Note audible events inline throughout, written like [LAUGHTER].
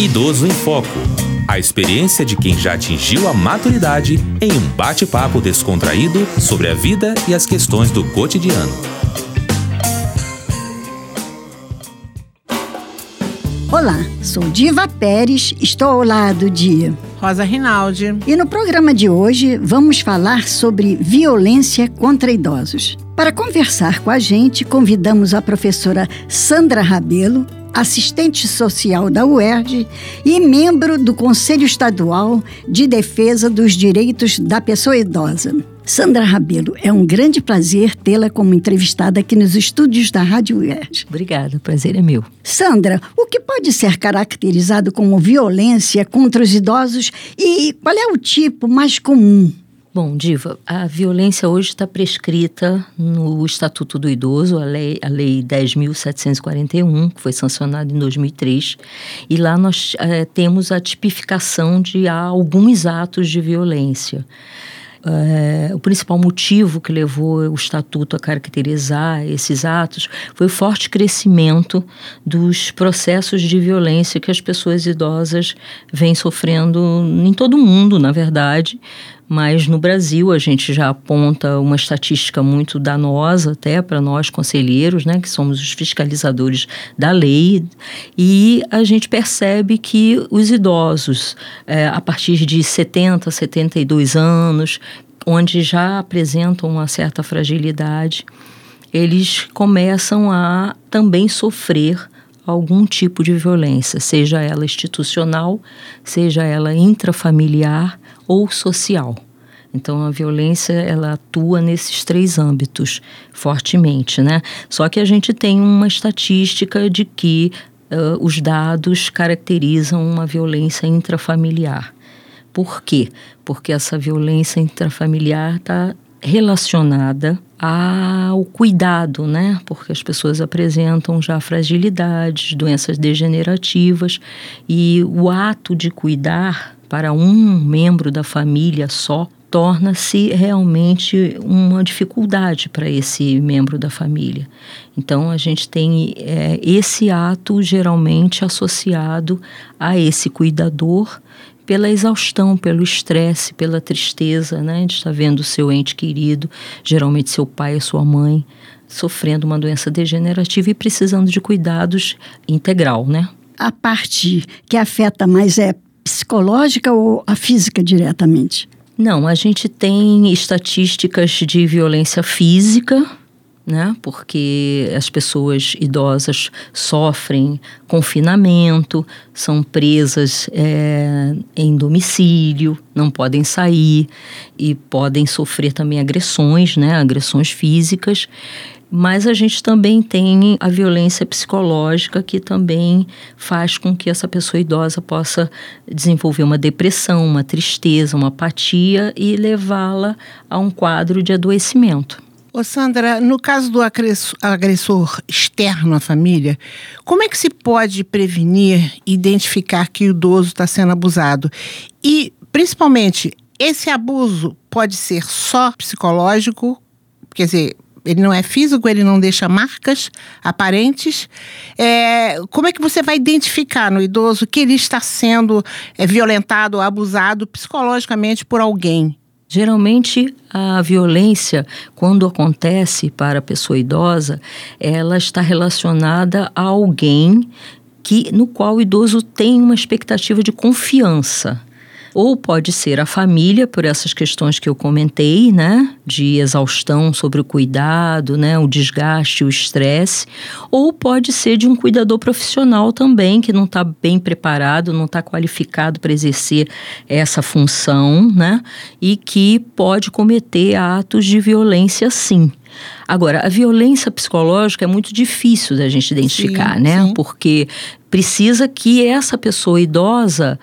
Idoso em Foco. A experiência de quem já atingiu a maturidade em um bate-papo descontraído sobre a vida e as questões do cotidiano. Olá, sou Diva Pérez, estou ao lado de Rosa Rinaldi. E no programa de hoje vamos falar sobre violência contra idosos. Para conversar com a gente, convidamos a professora Sandra Rabelo, assistente social da UERJ e membro do Conselho Estadual de Defesa dos Direitos da Pessoa Idosa. Sandra Rabelo, é um grande prazer tê-la como entrevistada aqui nos estúdios da Rádio UERJ. Obrigada, o prazer é meu. Sandra, o que pode ser caracterizado como violência contra os idosos e qual é o tipo mais comum? Bom, Diva, a violência hoje está prescrita no Estatuto do Idoso, a Lei, a lei 10.741, que foi sancionada em 2003, e lá nós é, temos a tipificação de alguns atos de violência. É, o principal motivo que levou o Estatuto a caracterizar esses atos foi o forte crescimento dos processos de violência que as pessoas idosas vêm sofrendo em todo o mundo, na verdade, mas no Brasil a gente já aponta uma estatística muito danosa até para nós conselheiros, né, que somos os fiscalizadores da lei, e a gente percebe que os idosos, é, a partir de 70, 72 anos, onde já apresentam uma certa fragilidade, eles começam a também sofrer algum tipo de violência, seja ela institucional, seja ela intrafamiliar ou social. Então a violência ela atua nesses três âmbitos fortemente, né? Só que a gente tem uma estatística de que uh, os dados caracterizam uma violência intrafamiliar. Por quê? Porque essa violência intrafamiliar está relacionada ao cuidado, né? Porque as pessoas apresentam já fragilidades, doenças degenerativas e o ato de cuidar para um membro da família só torna-se realmente uma dificuldade para esse membro da família. Então, a gente tem é, esse ato geralmente associado a esse cuidador pela exaustão, pelo estresse, pela tristeza, né, de estar vendo seu ente querido, geralmente seu pai e sua mãe, sofrendo uma doença degenerativa e precisando de cuidados integral, né? A parte que afeta mais é psicológica ou a física diretamente? Não, a gente tem estatísticas de violência física, né? Porque as pessoas idosas sofrem confinamento, são presas é, em domicílio, não podem sair e podem sofrer também agressões, né? Agressões físicas. Mas a gente também tem a violência psicológica que também faz com que essa pessoa idosa possa desenvolver uma depressão, uma tristeza, uma apatia e levá-la a um quadro de adoecimento. Ô Sandra, no caso do agressor externo à família, como é que se pode prevenir e identificar que o idoso está sendo abusado? E, principalmente, esse abuso pode ser só psicológico, quer dizer, ele não é físico, ele não deixa marcas aparentes. É, como é que você vai identificar no idoso que ele está sendo é, violentado, abusado psicologicamente por alguém? Geralmente, a violência, quando acontece para a pessoa idosa, ela está relacionada a alguém que, no qual o idoso tem uma expectativa de confiança. Ou pode ser a família, por essas questões que eu comentei, né? De exaustão sobre o cuidado, né? O desgaste, o estresse. Ou pode ser de um cuidador profissional também, que não está bem preparado, não está qualificado para exercer essa função, né? E que pode cometer atos de violência sim. Agora, a violência psicológica é muito difícil da gente identificar, sim, né? Sim. Porque precisa que essa pessoa idosa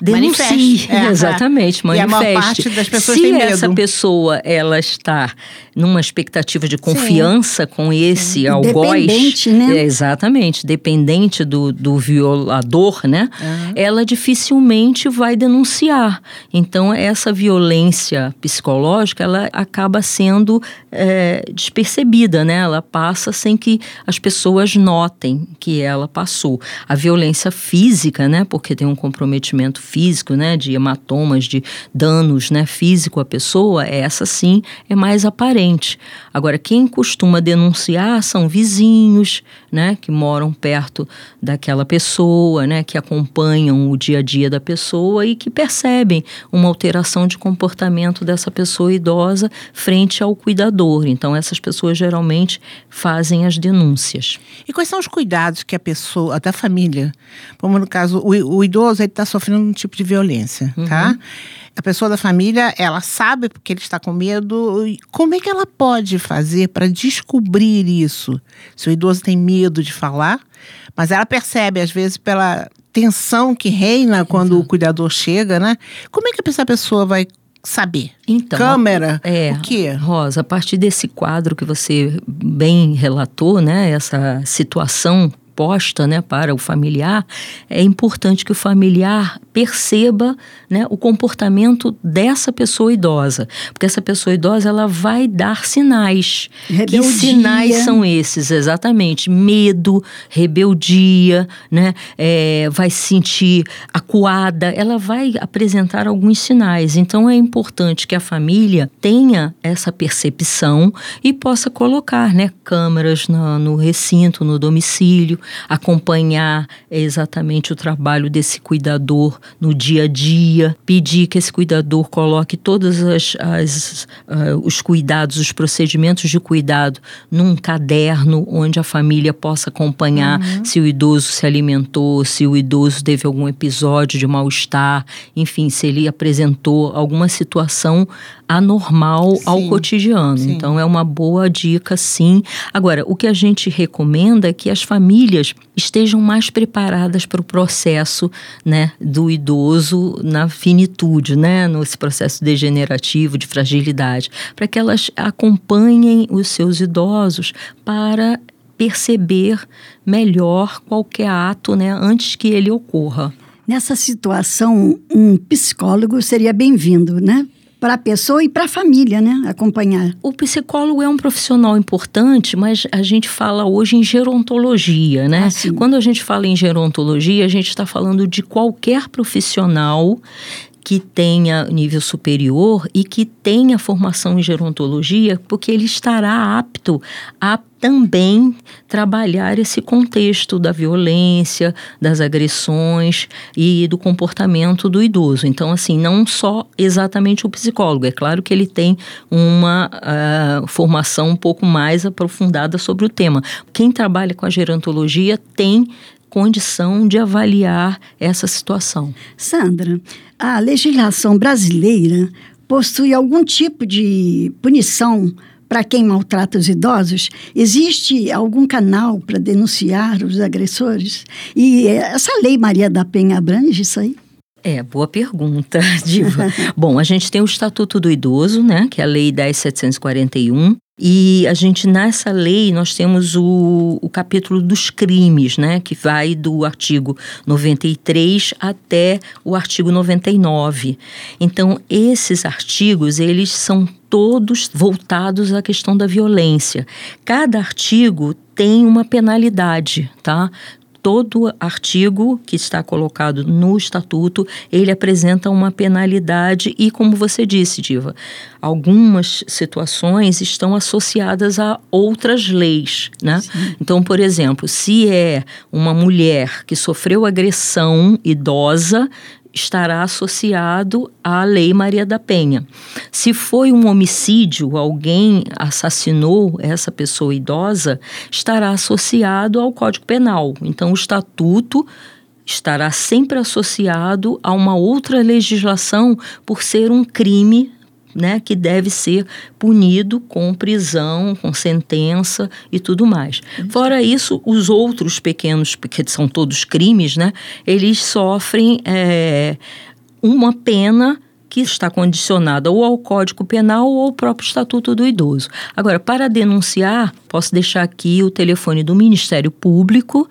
denuncie, é, [LAUGHS] exatamente, manifeste. E a maior parte das pessoas Se essa pessoa ela está numa expectativa de confiança Sim. com esse Sim. algoz, dependente, né? É, exatamente, dependente do, do violador, né? Uhum. Ela dificilmente vai denunciar. Então essa violência psicológica ela acaba sendo é, despercebida, né? Ela passa sem que as pessoas notem que ela passou. A violência física, né? Porque tem um comprometimento físico, né, de hematomas, de danos, né, físico à pessoa, essa sim é mais aparente. Agora, quem costuma denunciar são vizinhos, né, que moram perto daquela pessoa, né, que acompanham o dia a dia da pessoa e que percebem uma alteração de comportamento dessa pessoa idosa frente ao cuidador. Então, essas pessoas geralmente fazem as denúncias. E quais são os cuidados que a pessoa, da família, como no caso, o, o idoso está sofrendo tipo de violência, tá? uhum. tá? A pessoa da família, ela sabe porque ele está com medo. Como é que ela pode fazer para descobrir isso? Se o idoso tem medo de falar, mas ela percebe, às vezes, pela tensão que reina quando Exato. o cuidador chega, né? Como é que essa pessoa vai saber? Então, câmera, é, o quê? Rosa, a partir desse quadro que você bem relatou, né, essa situação posta né, para o familiar, é importante que o familiar perceba né, o comportamento dessa pessoa idosa. Porque essa pessoa idosa ela vai dar sinais. Rebeldia. Que sinais são esses? Exatamente. Medo, rebeldia, né? É, vai se sentir acuada, ela vai apresentar alguns sinais. Então é importante que a família tenha essa percepção e possa colocar né, câmeras no, no recinto, no domicílio, acompanhar exatamente o trabalho desse cuidador no dia a dia, pedir que esse cuidador coloque todos uh, os cuidados, os procedimentos de cuidado num caderno onde a família possa acompanhar uhum. se o idoso se alimentou, se o idoso teve algum episódio de mal-estar, enfim, se ele apresentou alguma situação anormal sim, ao cotidiano. Sim. Então é uma boa dica, sim. Agora, o que a gente recomenda é que as famílias estejam mais preparadas para o processo, né, do idoso na finitude, né, nesse processo degenerativo de fragilidade, para que elas acompanhem os seus idosos para perceber melhor qualquer ato, né, antes que ele ocorra. Nessa situação, um psicólogo seria bem-vindo, né? Para a pessoa e para a família, né? Acompanhar. O psicólogo é um profissional importante, mas a gente fala hoje em gerontologia, né? Ah, Quando a gente fala em gerontologia, a gente está falando de qualquer profissional que tenha nível superior e que tenha formação em gerontologia, porque ele estará apto a também trabalhar esse contexto da violência, das agressões e do comportamento do idoso. Então, assim, não só exatamente o psicólogo. É claro que ele tem uma uh, formação um pouco mais aprofundada sobre o tema. Quem trabalha com a gerontologia tem condição de avaliar essa situação. Sandra, a legislação brasileira possui algum tipo de punição para quem maltrata os idosos? Existe algum canal para denunciar os agressores? E essa lei Maria da Penha abrange isso aí? É, boa pergunta, [LAUGHS] Diva. Bom, a gente tem o Estatuto do Idoso, né, que é a Lei 10.741, e a gente, nessa lei, nós temos o, o capítulo dos crimes, né? Que vai do artigo 93 até o artigo 99. Então, esses artigos, eles são todos voltados à questão da violência. Cada artigo tem uma penalidade, tá? Todo artigo que está colocado no estatuto, ele apresenta uma penalidade e, como você disse, Diva, algumas situações estão associadas a outras leis, né? Sim. Então, por exemplo, se é uma mulher que sofreu agressão idosa, estará associado à Lei Maria da Penha. Se foi um homicídio, alguém assassinou essa pessoa idosa, estará associado ao Código Penal. Então, o estatuto estará sempre associado a uma outra legislação por ser um crime né, que deve ser punido com prisão, com sentença e tudo mais. Fora isso, os outros pequenos, porque são todos crimes, né, eles sofrem é, uma pena que está condicionada ou ao Código Penal ou ao próprio Estatuto do Idoso. Agora, para denunciar, posso deixar aqui o telefone do Ministério Público,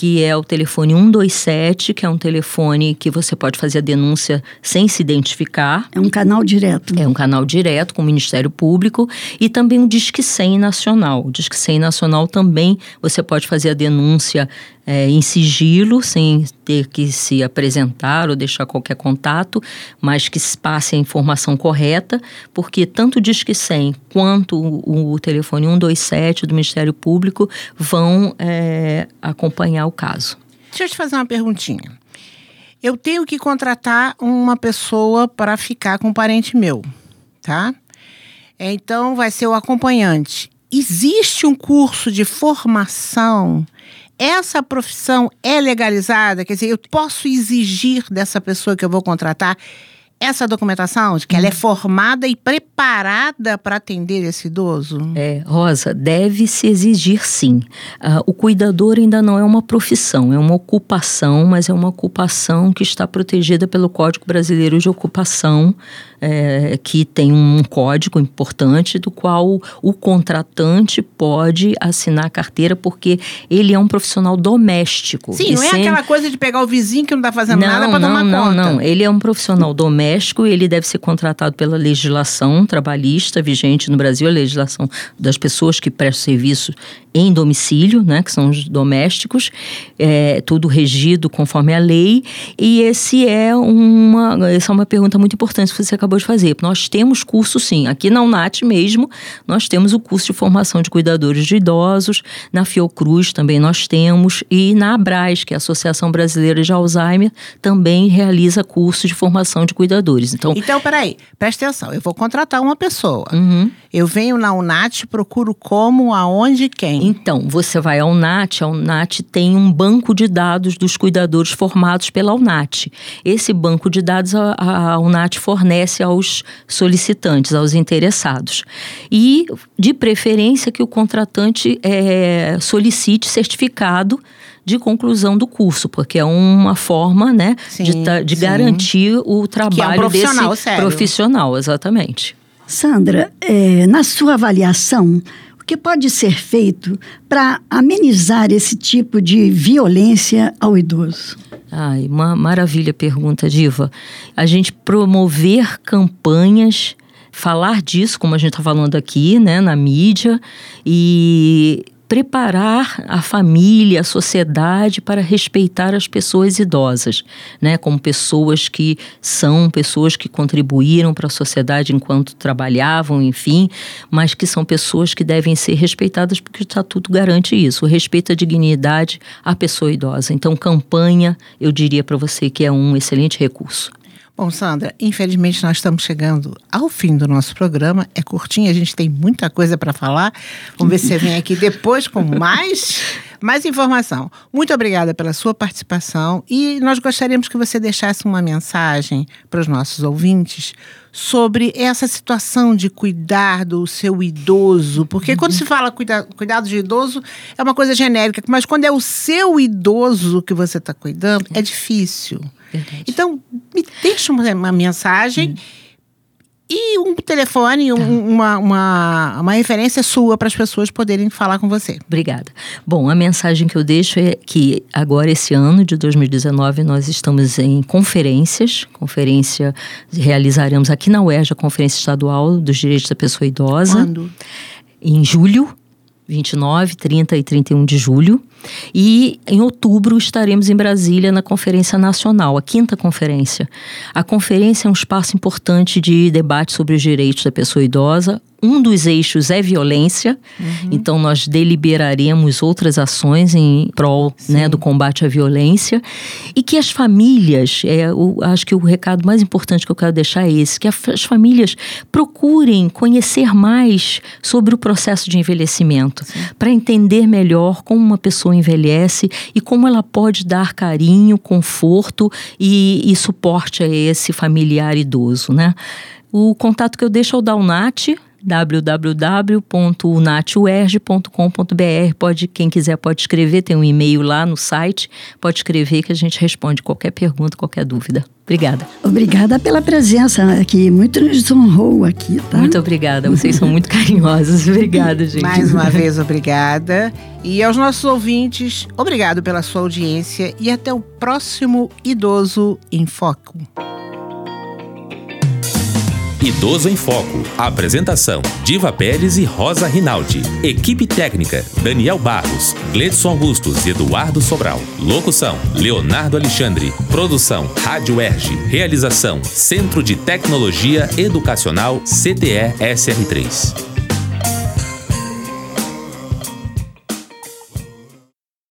que é o telefone 127, que é um telefone que você pode fazer a denúncia sem se identificar. É um canal direto. É um canal direto com o Ministério Público e também o Disque 100 Nacional. O Disque 100 Nacional também você pode fazer a denúncia é, em sigilo, sem ter que se apresentar ou deixar qualquer contato, mas que se passe a informação correta, porque tanto o Disque 100 quanto o, o telefone 127 do Ministério Público vão é, acompanhar o caso. Deixa eu te fazer uma perguntinha. Eu tenho que contratar uma pessoa para ficar com um parente meu, tá? Então vai ser o acompanhante. Existe um curso de formação essa profissão é legalizada? Quer dizer, eu posso exigir dessa pessoa que eu vou contratar essa documentação de que ela é formada e preparada para atender esse idoso? É, Rosa, deve se exigir sim. Uh, o cuidador ainda não é uma profissão, é uma ocupação, mas é uma ocupação que está protegida pelo Código Brasileiro de Ocupação é, que tem um código importante do qual o contratante pode assinar a carteira porque ele é um profissional doméstico. Sim, não é aquela coisa de pegar o vizinho que não está fazendo não, nada para tomar não, conta. Não, não, ele é um profissional doméstico e ele deve ser contratado pela legislação trabalhista vigente no Brasil, a legislação das pessoas que prestam serviço em domicílio, né, que são os domésticos, é, tudo regido conforme a lei. E esse é uma, essa é uma pergunta muito importante que você acabou de fazer. Nós temos curso, sim. Aqui na UNAT mesmo, nós temos o curso de formação de cuidadores de idosos. Na Fiocruz também nós temos. E na Abras, que é a Associação Brasileira de Alzheimer, também realiza curso de formação de cuidadores. Então, então peraí, presta atenção. Eu vou contratar uma pessoa. Uhum. Eu venho na UNAT, procuro como, aonde, quem. Então, você vai ao NAT, a UNAT tem um banco de dados dos cuidadores formados pela UNAT. Esse banco de dados a, a UNAT fornece aos solicitantes, aos interessados. E, de preferência, que o contratante é, solicite certificado de conclusão do curso, porque é uma forma né, sim, de, de garantir o trabalho é um profissional, desse sério. profissional, exatamente. Sandra, é, na sua avaliação, que pode ser feito para amenizar esse tipo de violência ao idoso? Ai, uma maravilha pergunta, Diva. A gente promover campanhas, falar disso, como a gente está falando aqui, né, na mídia, e preparar a família, a sociedade para respeitar as pessoas idosas, né, como pessoas que são pessoas que contribuíram para a sociedade enquanto trabalhavam, enfim, mas que são pessoas que devem ser respeitadas porque o estatuto garante isso, o respeito à dignidade à pessoa idosa. Então, campanha, eu diria para você que é um excelente recurso. Bom, Sandra, infelizmente nós estamos chegando ao fim do nosso programa. É curtinho, a gente tem muita coisa para falar. Vamos ver se você vem aqui depois com mais, [LAUGHS] mais informação. Muito obrigada pela sua participação e nós gostaríamos que você deixasse uma mensagem para os nossos ouvintes sobre essa situação de cuidar do seu idoso. Porque quando se fala cuida, cuidado de idoso, é uma coisa genérica, mas quando é o seu idoso que você está cuidando, é difícil. Verdade. Então, me deixa uma, uma mensagem. Hum. E um telefone, tá. uma, uma, uma referência sua para as pessoas poderem falar com você. Obrigada. Bom, a mensagem que eu deixo é que agora, esse ano de 2019, nós estamos em conferências. Conferência, realizaremos aqui na UERJ a Conferência Estadual dos Direitos da Pessoa Idosa. Quando? Em julho, 29, 30 e 31 de julho. E em outubro estaremos em Brasília na Conferência Nacional, a quinta conferência. A conferência é um espaço importante de debate sobre os direitos da pessoa idosa, um dos eixos é violência, uhum. então nós deliberaremos outras ações em prol né, do combate à violência. E que as famílias, é, o, acho que o recado mais importante que eu quero deixar é esse, que as famílias procurem conhecer mais sobre o processo de envelhecimento, para entender melhor como uma pessoa envelhece e como ela pode dar carinho, conforto e, e suporte a esse familiar idoso, né? O contato que eu deixo é o da UNAT, www.unatuerg.com.br. Pode, quem quiser pode escrever, tem um e-mail lá no site, pode escrever que a gente responde qualquer pergunta, qualquer dúvida. Obrigada. Obrigada pela presença aqui, muito nos honrou aqui, tá? Muito obrigada, vocês são muito carinhosos. Obrigada, gente. Mais uma vez, obrigada. E aos nossos ouvintes, obrigado pela sua audiência e até o próximo Idoso em Foco. Idoso em Foco. Apresentação: Diva Pérez e Rosa Rinaldi. Equipe técnica: Daniel Barros, Gledson Augustos e Eduardo Sobral. Locução: Leonardo Alexandre. Produção: Rádio Erge. Realização: Centro de Tecnologia Educacional CTE SR3.